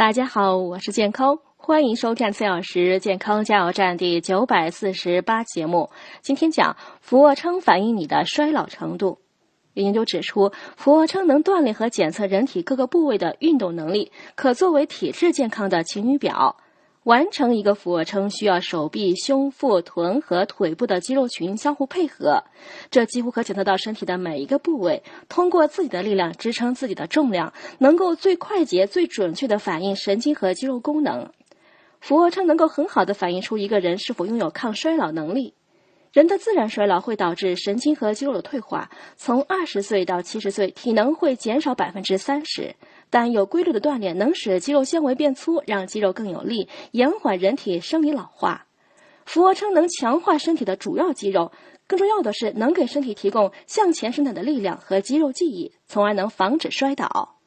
大家好，我是健康，欢迎收看四小时健康加油站第九百四十八节目。今天讲俯卧撑反映你的衰老程度。有研究指出，俯卧撑能锻炼和检测人体各个部位的运动能力，可作为体质健康的晴雨表。完成一个俯卧撑需要手臂、胸、腹、臀和腿部的肌肉群相互配合，这几乎可检测到身体的每一个部位，通过自己的力量支撑自己的重量，能够最快捷、最准确地反映神经和肌肉功能。俯卧撑能够很好地反映出一个人是否拥有抗衰老能力。人的自然衰老会导致神经和肌肉的退化，从二十岁到七十岁，体能会减少百分之三十。但有规律的锻炼能使肌肉纤维变粗，让肌肉更有力，延缓人体生理老化。俯卧撑能强化身体的主要肌肉，更重要的是能给身体提供向前伸展的力量和肌肉记忆，从而能防止摔倒。